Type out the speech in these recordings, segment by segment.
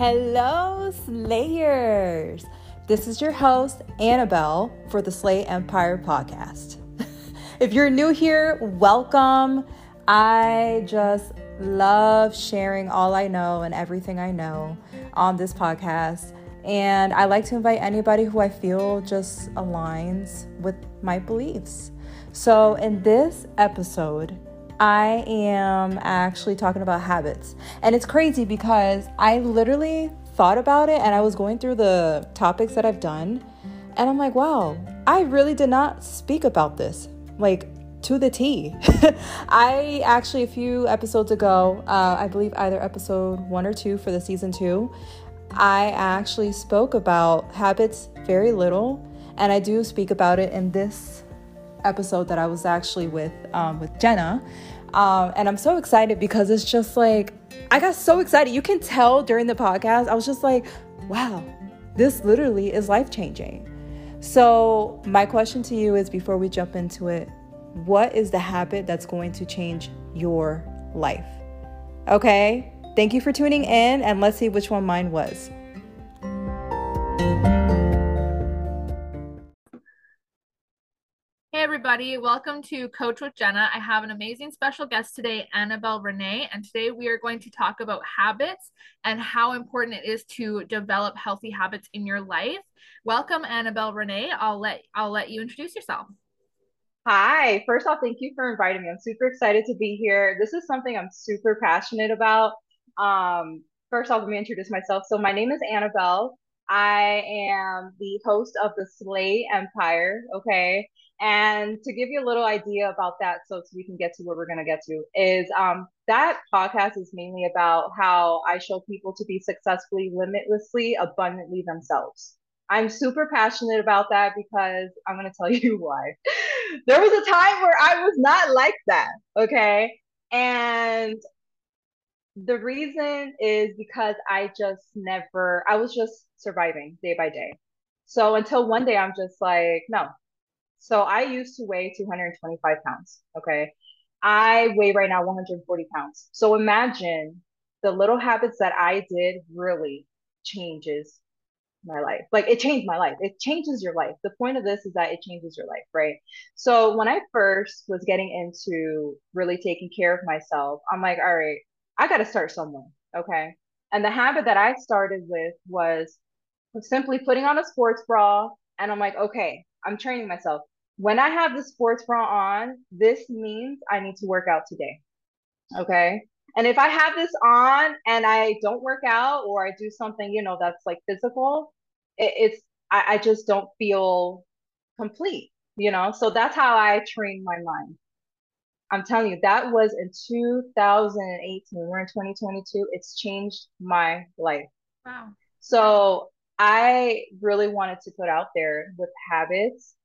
Hello, Slayers! This is your host, Anabel, for the Slay Empire podcast. if you're new here, welcome. I just love sharing all I know and everything I know on this podcast. And I like to invite anybody who I feel just aligns with my beliefs. So, in this episode, I am actually talking about habits. And it's crazy because I literally thought about it and I was going through the topics that I've done. And I'm like, wow, I really did not speak about this. Like, to the T. I actually, a few episodes ago, uh, I believe either episode one or two for the season two, I actually spoke about habits very little. And I do speak about it in this episode that I was actually with um, with Jenna, um, and I'm so excited because it's just like I got so excited. You can tell during the podcast, I was just like, wow, this literally is life changing. So my question to you is, before we jump into it, what is the habit that's going to change your life? Okay. Thank you for tuning in, and let's see which one mine was. Everybody, welcome to Coach with Jenna. I have an amazing special guest today, Anabel Rene, and today we are going to talk about habits and how important it is to develop healthy habits in your life. Welcome, Anabel Rene. I'll let I'll let you introduce yourself. Hi, first off, thank you for inviting me. I'm super excited to be here. This is something I'm super passionate about. Um, first off, let me introduce myself. So, my name is Anabel. I am the host of the Slay Empire. Okay. And to give you a little idea about that, so, so we can get to where we're going to get to, is um, that podcast is mainly about how I show people to be successfully, limitlessly, abundantly themselves. I'm super passionate about that because I'm going to tell you why. there was a time where I was not like that. Okay. And the reason is because I just never, I was just surviving day by day. So until one day, I'm just like, no, so I used to weigh 225 pounds. Okay. I weigh right now 140 pounds. So imagine the little habits that I did really changes my life. Like it changed my life. It changes your life. The point of this is that it changes your life, right? So when I first was getting into really taking care of myself, I'm like, all right, I got to start somewhere. Okay. And the habit that I started with was simply putting on a sports bra. And I'm like, okay, I'm training myself when I have the sports bra on, this means I need to work out today. Okay. And if I have this on and I don't work out or I do something, you know, that's like physical, it, it's, I, I just don't feel complete, you know? So that's how I train my mind. I'm telling you, that was in 2018. We're in 2022. It's changed my life. Wow. So I really wanted to put out there with habits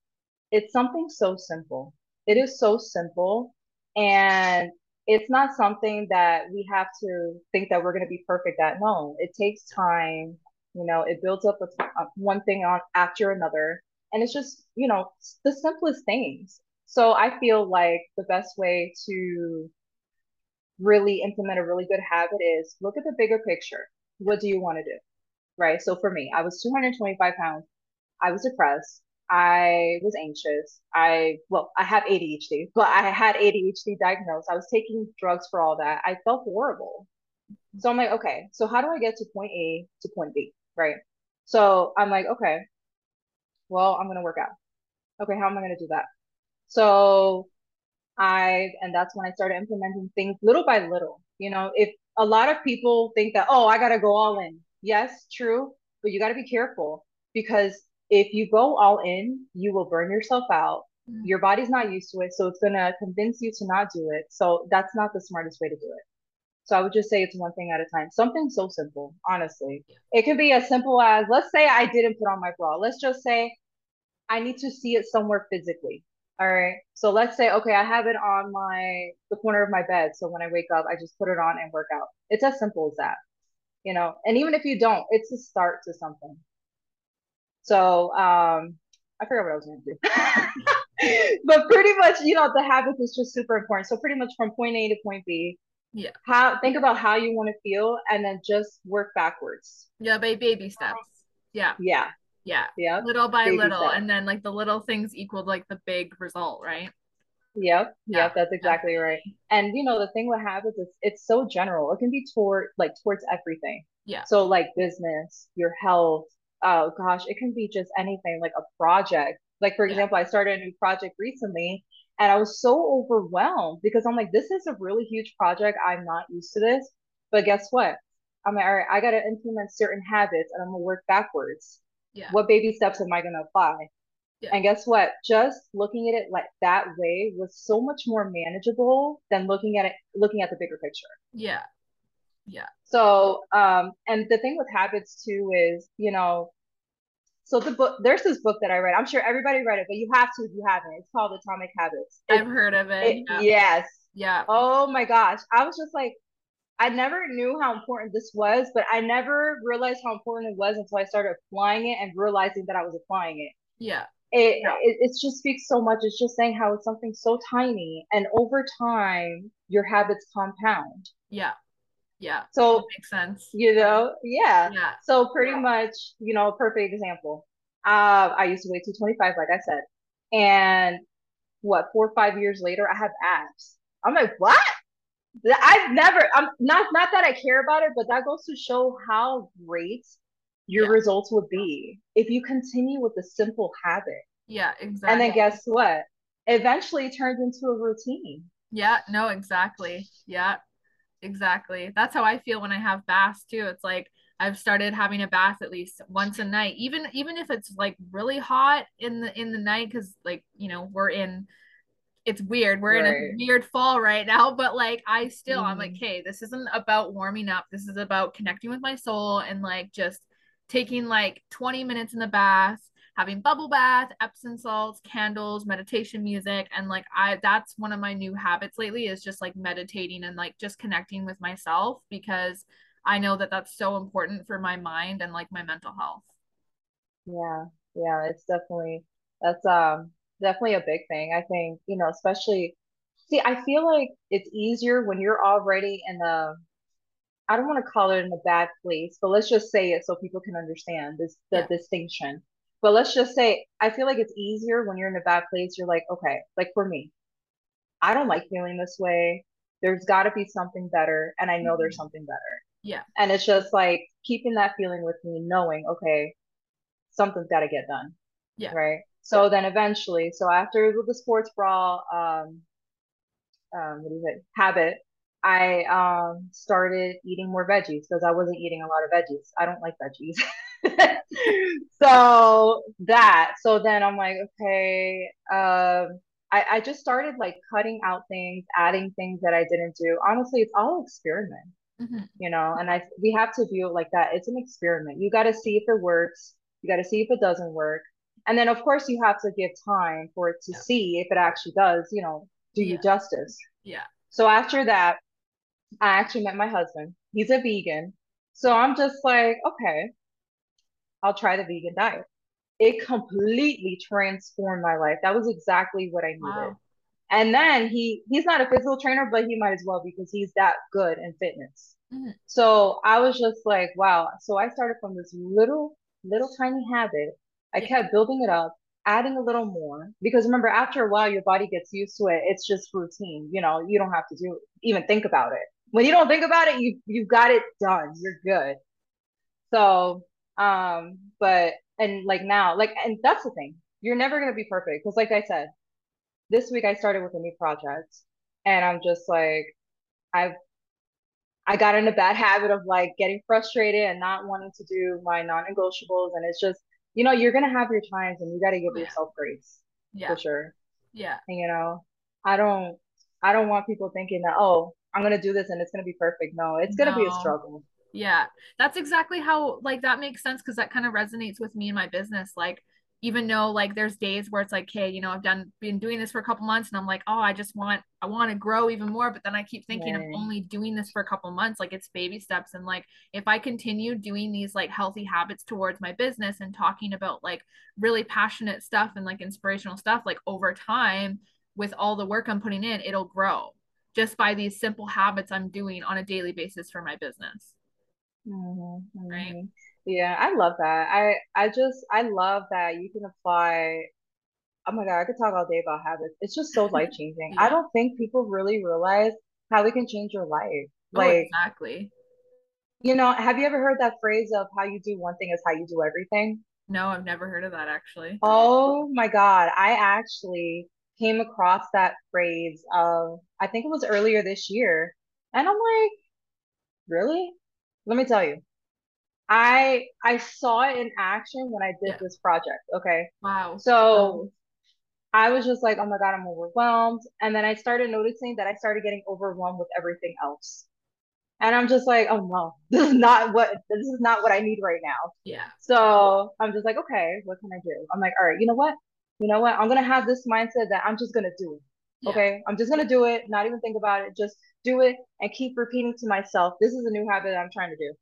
it's something so simple. It is so simple. And it's not something that we have to think that we're going to be perfect at. No, it takes time. You know, it builds up a, uh, one thing on after another. And it's just, you know, the simplest things. So I feel like the best way to really implement a really good habit is look at the bigger picture. What do you want to do? Right. So for me, I was 225 pounds. I was depressed. I was anxious. I, well, I have ADHD, but I had ADHD diagnosed. I was taking drugs for all that. I felt horrible. So I'm like, okay, so how do I get to point A to point B? Right. So I'm like, okay, well, I'm going to work out. Okay, how am I going to do that? So I, and that's when I started implementing things little by little. You know, if a lot of people think that, oh, I got to go all in. Yes, true. But you got to be careful because if you go all in, you will burn yourself out. Mm-hmm. Your body's not used to it, so it's gonna convince you to not do it. So that's not the smartest way to do it. So I would just say it's one thing at a time. Something so simple, honestly. It can be as simple as let's say I didn't put on my bra. Let's just say I need to see it somewhere physically. All right. So let's say, okay, I have it on my the corner of my bed. So when I wake up, I just put it on and work out. It's as simple as that. You know, and even if you don't, it's a start to something. So um, I forgot what I was going to do. but pretty much, you know, the habits is just super important. So pretty much from point A to point B, Yeah. How think about how you want to feel and then just work backwards. Yeah, by baby steps. Yeah. Yeah. Yeah. Yeah. Little by Baby little. steps. And then like the little things equaled like the big result, right? Yep. Yep. That's exactly right. And you know, the thing with habits is it's so general. It can be toward like towards everything. Yeah. So like business, your health, oh gosh, it can be just anything like a project. Like for example, I started a new project recently and I was so overwhelmed because I'm like, this is a really huge project. I'm not used to this. But guess what? I'm like, all right, I gotta implement certain habits and I'm gonna work backwards. Yeah. What baby steps am I gonna apply? Yeah. And guess what? Just looking at it like that way was so much more manageable than looking at it looking at the bigger picture. Yeah. Yeah. So, um, and the thing with habits too is, you know, so the book, there's this book that I read. I'm sure everybody read it, but you have to if you haven't. It's called Atomic Habits. It- I've heard of it. it- yeah. yes. Yeah. Oh my gosh. I was just like, I never knew how important this was, but I never realized how important it was until I started applying it and realizing that I was applying it. Yeah. It, Yeah. it it just speaks so much. It's just saying how it's something so tiny, and over time, your habits compound. Yeah. Yeah. So, That makes sense. you know, yeah. Yeah. So pretty much, you know, a perfect example. Uh, I used to weigh 225, like I said. And what, four or five years later, I have abs. I'm like, what? I've never, I'm not, not that I care about it, but that goes to show how great your Yeah. results would be if you continue with a simple habit. Yeah. Exactly. And then guess what? Eventually it turns into a routine. Yeah, no, exactly. Yeah, exactly. That's how I feel when I have baths too. It's like I've started having a bath at least once a night, even even if it's like really hot in the in the night, because like you know we're in. It's weird. We're in a weird fall right now, but like I still, I'm like, Mhm. hey, this isn't about warming up. This is about connecting with my soul and like just taking like 20 minutes in the bath, having bubble bath, Epsom salts, candles, meditation music. And like I that's one of my new habits lately is just like meditating and like just connecting with myself because I know that that's so important for my mind and like my mental health. Yeah, yeah, it's definitely that's um definitely a big thing. I think, you know, especially see, I feel like it's easier when you're already in the I don't want to call it in a bad place, but let's just say it so people can understand this the Yeah. distinction. But let's just say I feel like it's easier when you're in a bad place. You're like, okay, like for me, I don't like feeling this way. There's got to be something better, and I know there's Mhm. something better. Yeah. And it's just like keeping that feeling with me, knowing, okay, something's got to get done. Yeah. Right. So then eventually, so after the sports bra, um, um, what is it, habit, I um started eating more veggies because I wasn't eating a lot of veggies. I don't like veggies. So that, so then I'm like, okay, um, I, I just started like cutting out things, adding things that I didn't do. Honestly, it's all experiment Mhm. you know and i we have to view it like that it's an experiment you got to see if it works you got to see if it doesn't work and then of course you have to give time for it to Yeah. see if it actually does you know do you justice Yeah. so after that i actually met my husband he's a vegan so i'm just like okay i'll try the vegan diet it completely transformed my life that was exactly what i needed Wow. and then he he's not a physical trainer, but he might as well because he's that good in fitness. Mhm. So I was just like, wow. So I started from this little, little tiny habit. I kept building it up, adding a little more. Because remember, after a while, your body gets used to it. It's just routine. You know, you don't have to do even think about it. When you don't think about it, you you've got it done. You're good. So, um, but and like now, like, and that's the thing. You're never gonna be perfect because, like I said, this week I started with a new project, and I'm just like, I've I got in a bad habit of like getting frustrated and not wanting to do my non-negotiables, and it's just, you know, you're gonna have your times, and you got to give Yeah. yourself grace Yeah. for sure. Yeah. And you know, I don't, I don't want people thinking that, oh, I'm gonna do this and it's gonna be perfect. No, it's gonna be a struggle. Yeah, that's exactly how like that makes sense because that kind of resonates with me in my business. Like, even though like there's days where it's like, hey, you know, I've done been doing this for a couple months and I'm like, oh, I just want I want to grow even more. But then I keep thinking I'm only doing this for a couple months. Like it's baby steps. And like if I continue doing these like healthy habits towards my business and talking about like really passionate stuff and like inspirational stuff, like over time with all the work I'm putting in, it'll grow just by these simple habits I'm doing on a daily basis for my business. Mm-hmm, right? Yeah, I love that. I I just I love that you can apply. Oh my God, I could talk all day about habits. It's just so life changing. I don't think people really realize how it can change your life. Oh, Like, exactly. you know, have you ever heard that phrase of how you do one thing is how you do everything? No, I've never heard of that actually. Oh my God, I actually came across that phrase of, I think it was earlier this year. And I'm like, really? Let me tell you. I I saw it in action when I did Yeah. this project. Okay. Wow. So um, I was just like, oh my God, I'm overwhelmed. And then I started noticing that I started getting overwhelmed with everything else. And I'm just like, oh no, this is not what this is not what I need right now. Yeah. So I'm just like, okay, what can I do? I'm like, all right, you know what? You know what? I'm gonna have this mindset that I'm just gonna do it. Yeah. Okay. I'm just gonna do it, not even think about it, just do it and keep repeating to myself, this is a new habit that I'm trying to do.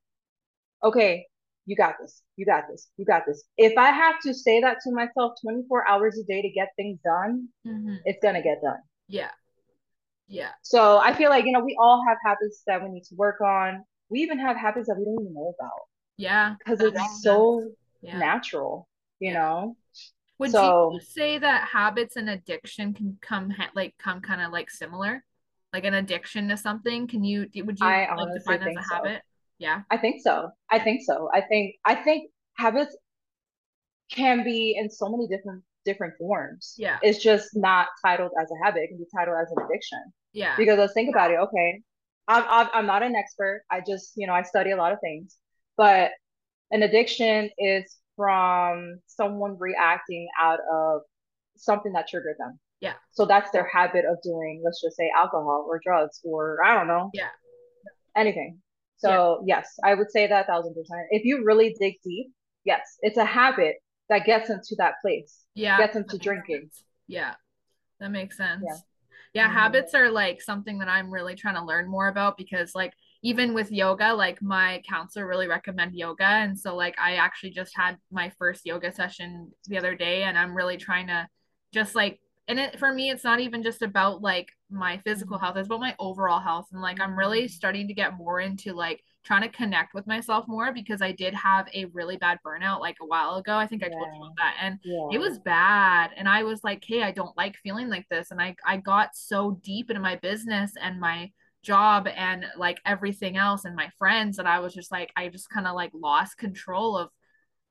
Okay, you got this. You got this. You got this. If I have to say that to myself 24 hours a day to get things done, Mhm. it's gonna get done. Yeah. Yeah. So I feel like, you know, we all have habits that we need to work on. We even have habits that we don't even know about Yeah. because it's so. Yeah. natural, you Yeah. know? Would So you say that habits and addiction can come ha- like come kind of like similar? Like an addiction to something? Can you would you I like define as a so. habit? Yeah. I think so. I think so. I think I think habits can be in so many different different forms. Yeah. It's just not titled as a habit. It can be titled as an addiction. Yeah. Because let's think about it. Okay, I'm I'm, I'm not an expert. I just you know I study a lot of things, but an addiction is from someone reacting out of something that triggered them. Yeah. So that's their habit of doing, let's just say alcohol or drugs or I don't know, Yeah. anything. So yes, I would say that a thousand percent. If you really dig deep, yes, it's a habit that gets into that place, Yeah. gets into drinking. sense. Yeah. That makes sense. Yeah. Yeah, Mhm. habits are like something that I'm really trying to learn more about because like even with yoga, like my counselor really recommend yoga. And so like I actually just had my first yoga session the other day and I'm really trying to just like and it for me it's not even just about like my physical health, it's about my overall health. And like I'm really starting to get more into like trying to connect with myself more because I did have a really bad burnout like a while ago. I think I told you about that. And Yeah. it was bad. And i was like hey i don't like feeling like this. And i i got so deep into my business and my job and like everything else and my friends that i was just like i just kind of like lost control of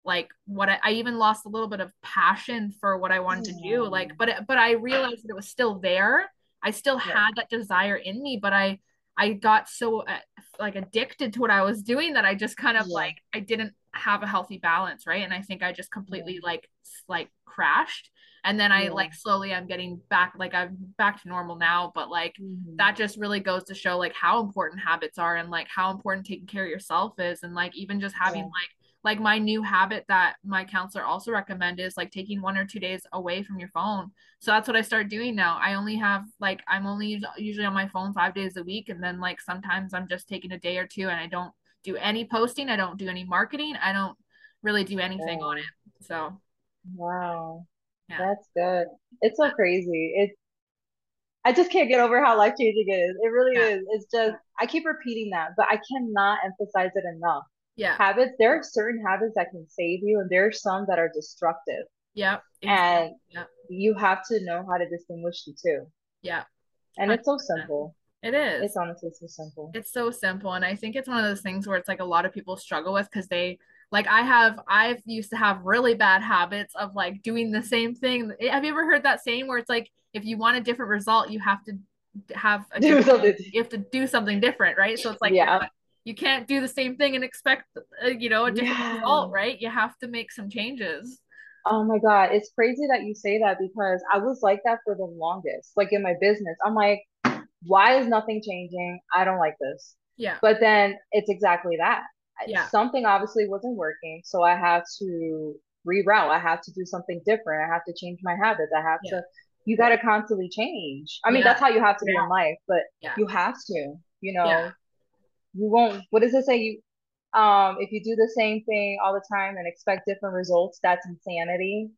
like what I, I even lost a little bit of passion for what i wanted to do like but it, but i realized that it was still there. I still Yeah. had that desire in me but i i got so uh, like addicted to what i was doing that i just kind of Yeah. like i didn't have a healthy balance right? And i think i just completely like like crashed and then i Yeah. like slowly i'm getting back like i'm back to normal now but like Mhm. that just really goes to show like how important habits are and like how important taking care of yourself is and like even just having Yeah. like like my new habit that my counselor also recommended is like taking one or two days away from your phone so that's what i start doing now i only have like i'm only usually on my phone five days a week and then like sometimes i'm just taking a day or two and i don't do any posting i don't do any marketing i don't really do anything on it so Wow. Yeah. That's good. It's so crazy. It's I just can't get over how life changing it is. It really Yeah. is. It's just I keep repeating that, but I cannot emphasize it enough. yeah Habits, there are certain habits that can save you, and there are some that are destructive. yep And exactly. yep you have to know how to distinguish the two. yeah And it's so simple. it is It's honestly so simple. it's so simple and i think it's one of those things where it's like a lot of people struggle with because they like i have i've used to have really bad habits of like doing the same thing have you ever heard that saying where it's like if you want a different result you have to have a Do something. you have to do something different right so it's like Yeah. you can't do the same thing and expect uh, you know a different Yeah. result right you have to make some changes Oh my God, it's crazy that you say that because I was like that for the longest. Like in my business, I'm like, why is nothing changing? I don't like this. yeah But then it's exactly that. Yeah. Something obviously wasn't working, so I have to reroute. I have to do something different. I have to change my habits. I have Yeah. to, you got to constantly change. I mean, Yeah. that's how you have to be in life, but Yeah. you have to, you know, you won't, what does it say? You, um, if you do the same thing all the time and expect different results, that's insanity.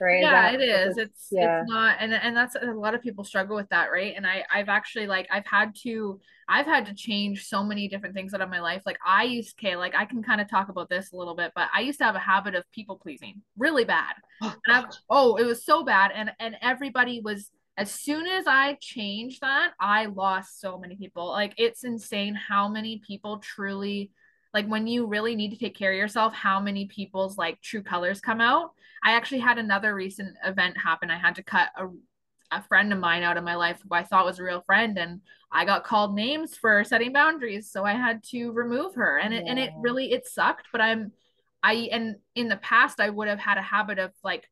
Right? Yeah, it is. It's yeah. it's not and and that's a lot of people struggle with that, right? And I I've actually like I've had to I've had to change so many different things out of my life. Like I used okay, like I can kind of talk about this a little bit, but I used to have a habit of people pleasing really bad. Oh, oh, it was so bad and and everybody was as soon as I changed that, I lost so many people. Like it's insane how many people truly like when you really need to take care of yourself, how many people's like true colors come out. I actually had another recent event happen. I had to cut a a friend of mine out of my life who I thought was a real friend and I got called names for setting boundaries so I had to remove her and it yeah. and it really it sucked but I'm I and in the past I would have had a habit of like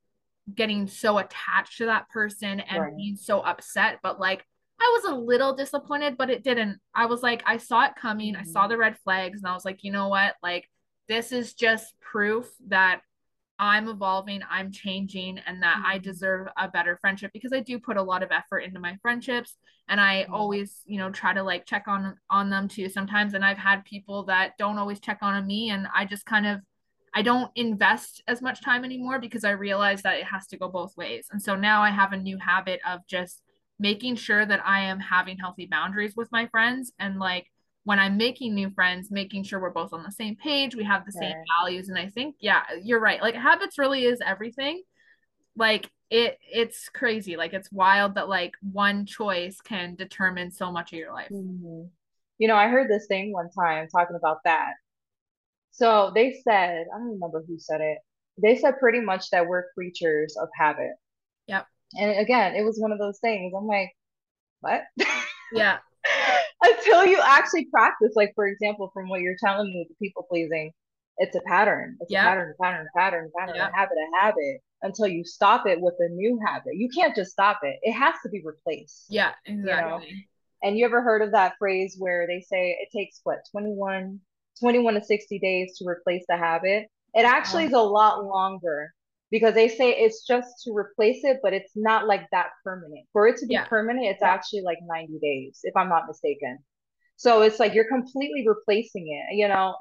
getting so attached to that person and right. being so upset but like I was a little disappointed but it didn't I was like I saw it coming. I saw mm-hmm. the red flags and I was like you know what like this is just proof that I'm evolving, I'm changing, and that mm-hmm. I deserve a better friendship because I do put a lot of effort into my friendships and I mm-hmm. always, you know, try to like check on on them too sometimes. And I've had people that don't always check on me and I just kind of I don't invest as much time anymore because I realize that it has to go both ways. And so now I have a new habit of just making sure that I am having healthy boundaries with my friends and like when I'm making new friends, making sure we're both on the same page, we have the same values. And I think, yeah, you're right. Like habits really is everything. Like it it's crazy. Like it's wild that like one choice can determine so much of your life. Mm-hmm. You know, I heard this thing one time talking about that. So they said, I don't remember who said it. They said pretty much that we're creatures of habit. And again, it was one of those things. I'm like, what? Yeah. Until you actually practice, like for example, from what you're telling me, the people pleasing, it's a pattern. It's yep. a pattern, pattern, pattern, pattern, yep. a habit, a habit. Until you stop it with a new habit, you can't just stop it. It has to be replaced. Yeah, exactly. You know? And you ever heard of that phrase where they say it takes what 21, 21 to 60 days to replace the habit? It actually uh-huh. is a lot longer because they say it's just to replace it, but it's not like that permanent. For it to be yeah. permanent, it's yeah. actually like 90 days, if I'm not mistaken. So it's like you're completely replacing it, you know.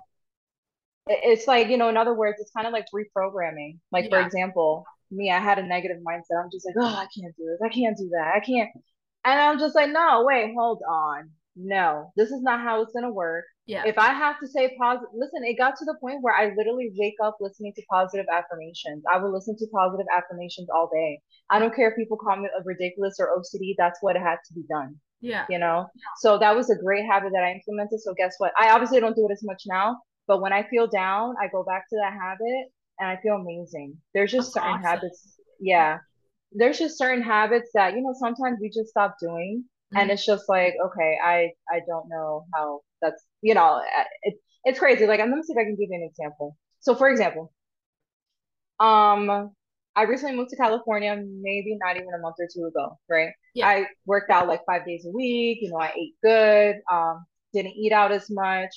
It's like, you know, in other words, it's kind of like reprogramming. Like, yeah. for example, me, I had a negative mindset. I'm just like, oh, I can't do this. I can't do that. I can't. And I'm just like, no, wait, hold on. No, this is not how it's going to work. Yeah. If I have to say positive, listen, it got to the point where I literally wake up listening to positive affirmations. I will listen to positive affirmations all day. I don't care if people call me a ridiculous or OCD. That's what it had to be done. Yeah. You know. So that was a great habit that I implemented. So guess what? I obviously don't do it as much now, but when I feel down, I go back to that habit and I feel amazing. There's just That's certain awesome. habits. Yeah. There's just certain habits that you know sometimes we just stop doing mm-hmm. and it's just like okay i i don't know how you know uh, it, it's crazy like i'm gonna see if i can give you an example so for example um i recently moved to california maybe not even a month or two ago right yeah. i worked out like five days a week you know i ate good um didn't eat out as much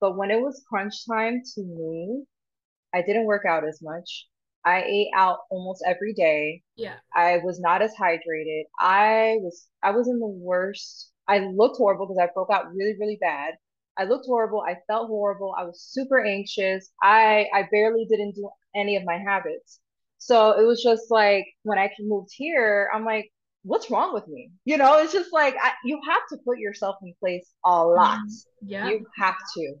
but when it was crunch time to move i didn't work out as much I ate out almost every day. Yeah. I was not as hydrated. I was I was in the worst. I looked horrible because I broke out really, really bad. I looked horrible. I felt horrible. I was super anxious. I I barely didn't do any of my habits. So it was just like when I moved here, I'm like, what's wrong with me? You know, it's just like I, you have to put yourself in place a lot. Mm-hmm. Yeah. You have to.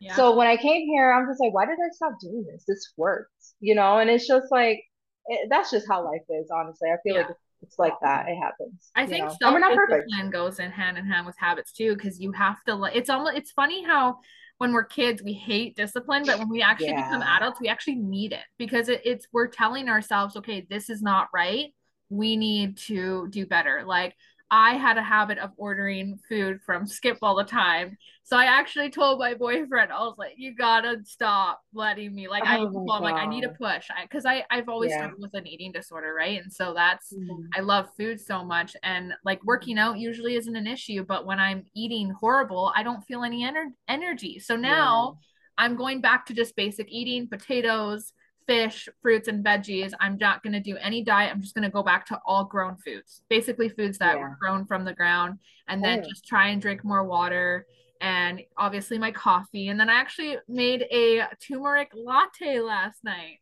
Yeah. So when I came here, I'm just like, why did I stop doing this? This works, you know? And it's just like, it, that's just how life is, honestly. I feel yeah. like it's like that. It happens. I think self discipline goes in hand in hand with habits too, because you have to. It's almost. It's funny how when we're kids we hate discipline, but when we actually yeah. become adults, we actually need it because it, it's we're telling ourselves, okay, this is not right. We need to do better. Like I had a habit of ordering food from Skip all the time. So I actually told my boyfriend, I was like, you gotta stop letting me. Like, oh I him, like, I need a push. Because I, I, have always yeah. struggled with an eating disorder, right? And so that's, mm-hmm. I love food so much. And like working out usually isn't an issue. But when I'm eating horrible, I don't feel any ener- energy. So now yeah. I'm going back to just basic eating potatoes fish, fruits, and veggies. I'm not going to do any diet. I'm just going to go back to all grown foods, basically foods that yeah. were grown from the ground, and then oh. just try and drink more water and obviously my coffee. And then I actually made a turmeric latte last night.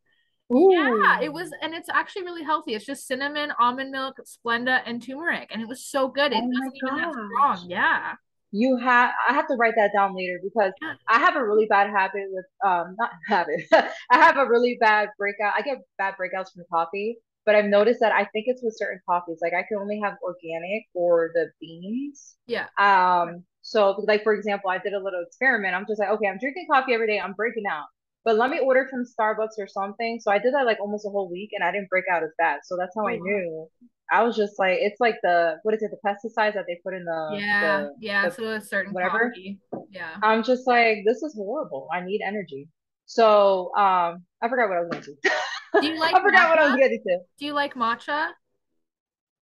Ooh. Yeah, it was, and it's actually really healthy. It's just cinnamon, almond milk, Splenda, and turmeric, and it was so good. It Oh wasn't even that strong. Yeah. You have I have to write that down later because I have a really bad habit with um not habit. I have a really bad breakout. I get bad breakouts from coffee, but I've noticed that I think it's with certain coffees. Like I can only have organic or the beans. Yeah. Um so like for example, I did a little experiment. I'm just like, okay, I'm drinking coffee every day. I'm breaking out. But let me order from Starbucks or something. So I did that like almost a whole week and I didn't break out as bad. So that's how Oh, I knew. I was just like, it's like the what is it, the pesticides that they put in the Yeah. the Yeah. the So a certain whatever. coffee. Yeah. I'm just like, this is horrible. I need energy. So, um, I forgot what I was going to. Do you like I forgot what I was matcha? getting to. Do you like matcha?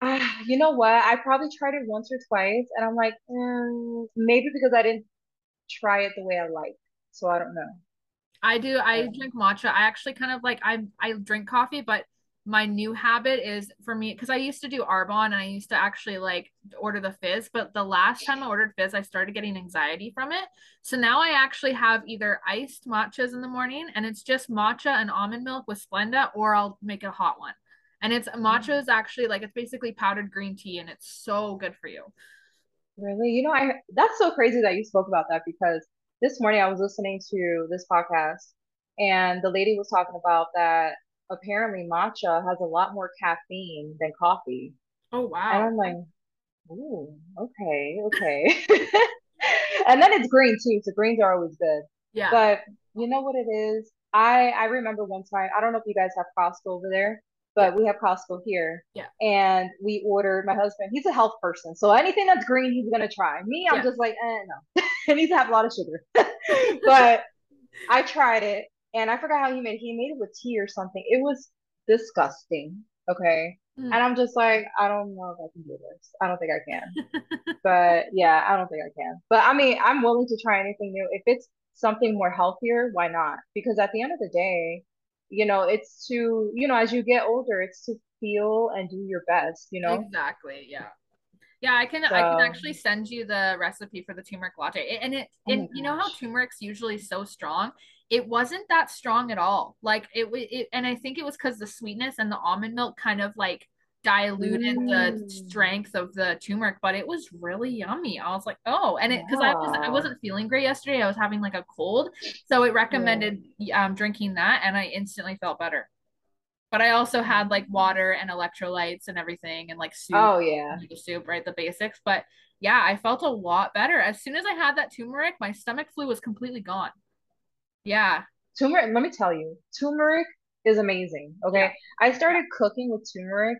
Ah, you know what? I probably tried it once or twice, and I'm like, mm, maybe because I didn't try it the way I like. So I don't know. I do. I drink matcha. I actually kind of like I I drink coffee, but my new habit is for me because I used to do Arbonne and I used to actually like order the fizz, but the last time I ordered fizz, I started getting anxiety from it. So now I actually have either iced matchas in the morning and it's just matcha and almond milk with Splenda, or I'll make a hot one. And it's mm-hmm. matcha is actually like it's basically powdered green tea and it's so good for you. Really? You know, I that's so crazy that you spoke about that because this morning I was listening to this podcast and the lady was talking about that apparently matcha has a lot more caffeine than coffee. Oh wow. And. I'm like, Ooh, okay, okay. And then it's green too, so greens are always good. Yeah. But you know what it is? I I remember one time, I don't know if you guys have Costco over there, Yeah. but we have Costco here. Yeah. And we ordered my husband, he's a health person, so anything that's green, he's gonna try. Me, I'm Yeah. just like, eh, no. It needs to have a lot of sugar. But I tried it and I forgot how he made it. He made it with tea or something. It was disgusting. Okay. Mm. And I'm just like, I don't know if I can do this. I don't think I can. But yeah, I don't think I can. But I mean, I'm willing to try anything new. If it's something more healthier, why not? Because at the end of the day, you know, it's to, you know, as you get older, it's to feel and do your best, you know? Exactly. Yeah. Yeah, I can I can actually send you the recipe for the turmeric latte. And it oh and you know how turmeric's usually so strong? It wasn't that strong at all. Like it it and I think it was because the sweetness and the almond milk kind of like diluted the Mm, strength of the turmeric, but it was really yummy. I was like, "Oh." And it because I was I wasn't feeling great yesterday. I was having like a cold. So it Yeah. recommended um drinking that and I instantly felt better. But I also had like water and electrolytes and everything and like soup, Oh yeah. soup, right? The basics. But yeah, I felt a lot better. As soon as I had that turmeric, my stomach flu was completely gone. Yeah. Turmeric, let me tell you, turmeric is amazing. Yeah. Okay. I started cooking with turmeric.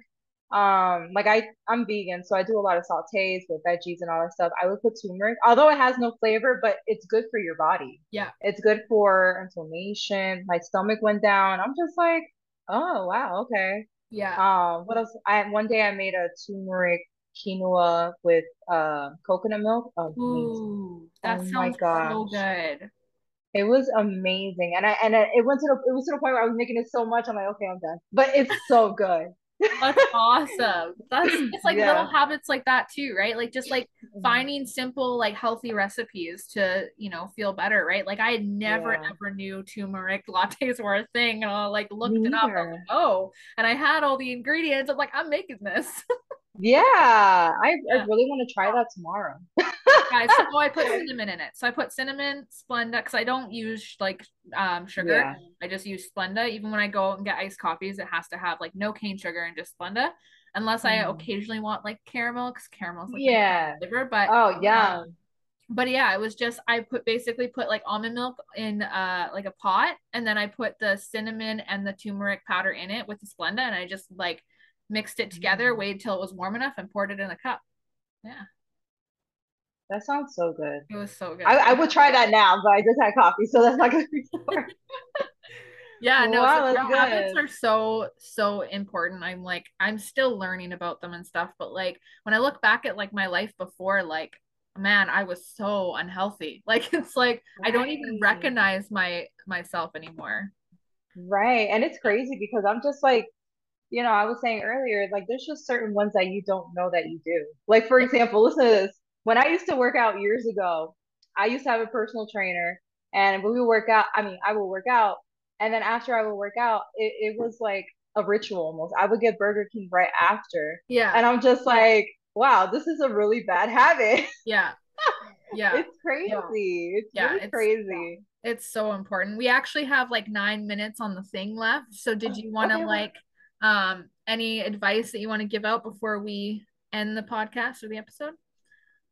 Um, like I, I'm vegan, so I do a lot of sautés with veggies and all that stuff. I would put turmeric, although it has no flavor, but it's good for your body. Yeah. It's good for inflammation. My stomach went down. I'm just like, oh wow, okay. Yeah. Um, what else? I one day I made a turmeric quinoa with uh coconut milk. Amazing. Ooh, Oh that my sounds so good. It was amazing. And I and I, it went to the it was to the point where I was making it so much, I'm like, okay, I'm done. But it's so good. That's awesome. That's it's like little habits like that too, right? Like just like mm-hmm. finding simple, like healthy recipes to, you know, feel better, right? Like I never Yeah. ever knew turmeric lattes were a thing. And I like Me looked it up. Like, oh, and I had all the ingredients. I'm like, I'm making this. Yeah. I I really want to try that tomorrow. So I put cinnamon in it. So I put cinnamon, Splenda, because I don't use like um sugar. Yeah. I just use Splenda. Even when I go and get iced coffees, it has to have like no cane sugar and just Splenda. Unless I Mm. occasionally want like caramel, because caramel's like Yeah. flavor. But Oh, yeah. um, but yeah, it was just I put basically put like almond milk in uh like a pot, and then I put the cinnamon and the turmeric powder in it with the Splenda, and I just like mixed it together, Mm. waited till it was warm enough, and poured it in a cup. Yeah, That sounds so good. it was so good. I would try that now, but I just had coffee, so that's not gonna be for. Yeah, no, so Wow, that's habits are so, so important. I'm like, I'm still learning about them and stuff, but like when I look back at like my life before, like, man, I was so unhealthy. Like it's like I don't even recognize my myself anymore. Right. And it's crazy because I'm just like, you know, I was saying earlier, like there's just certain ones that you don't know that you do. Like for example, listen to this. When I used to work out years ago, I used to have a personal trainer, and we work out, I mean, I will work out. And then after I would work out, it, it was like a ritual almost. I would get Burger King right after. Yeah. And I'm just like, wow, this is a really bad habit. Yeah. Yeah. it's crazy. Yeah. It's Yeah, really it's- crazy. It's so important. We actually have like nine minutes on the thing left. So did you want to Okay, like um any advice that you want to give out before we end the podcast or the episode?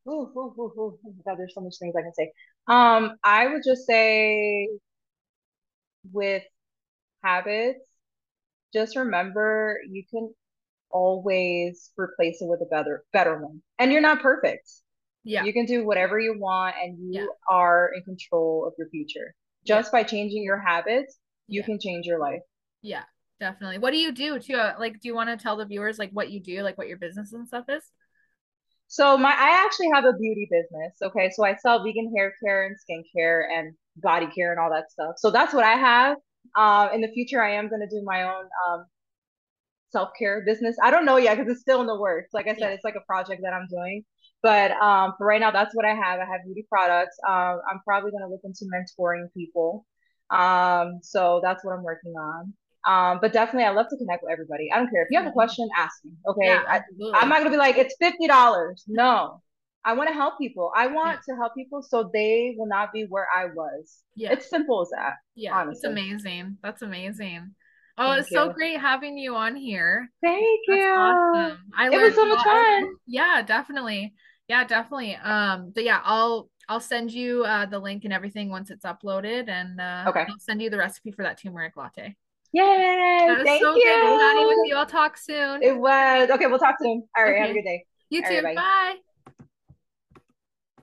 Ooh, ooh, ooh, ooh. Oh my God, there's so much things I can say. Um, I would just say with habits, just remember you can always replace it with a better better one. And you're not perfect. Yeah. You can do whatever you want and you Yeah. are in control of your future. Yeah. Just by changing your habits, you Yeah. can change your life. Yeah, definitely. What do you do too? Uh, Like, do you want to tell the viewers like what you do, like what your business and stuff is? So my I actually have a beauty business. Okay, so I sell vegan hair care and skincare and body care and all that stuff. So that's what I have. Um, in the future, I am gonna do my own um self-care business. I don't know yet because it's still in the works. Like I said, Yeah. it's like a project that I'm doing. But um, for right now, that's what I have. I have beauty products. Um, I'm probably gonna look into mentoring people. Um, so that's what I'm working on. Um, but definitely, I love to connect with everybody. I don't care if you have a question, ask me. Okay, Yeah, I, I'm not gonna be like, it's fifty dollars. No, I want to help people. I want to help people so they will not be where I was. Yeah. It's simple as that. Yeah, it's amazing. That's amazing. Oh, Thank it's so great having you on here. Thank That's you. awesome. I It was so much fun. Yeah, definitely. Yeah, definitely. Um, but yeah, I'll I'll send you uh the link and everything once it's uploaded, and uh, Okay. I'll send you the recipe for that turmeric latte. Yay! That was Thank so you. good chatting with you. I'll talk soon. It was okay. We'll talk soon. All right. Have a good day. You All too. right, bye. Bye.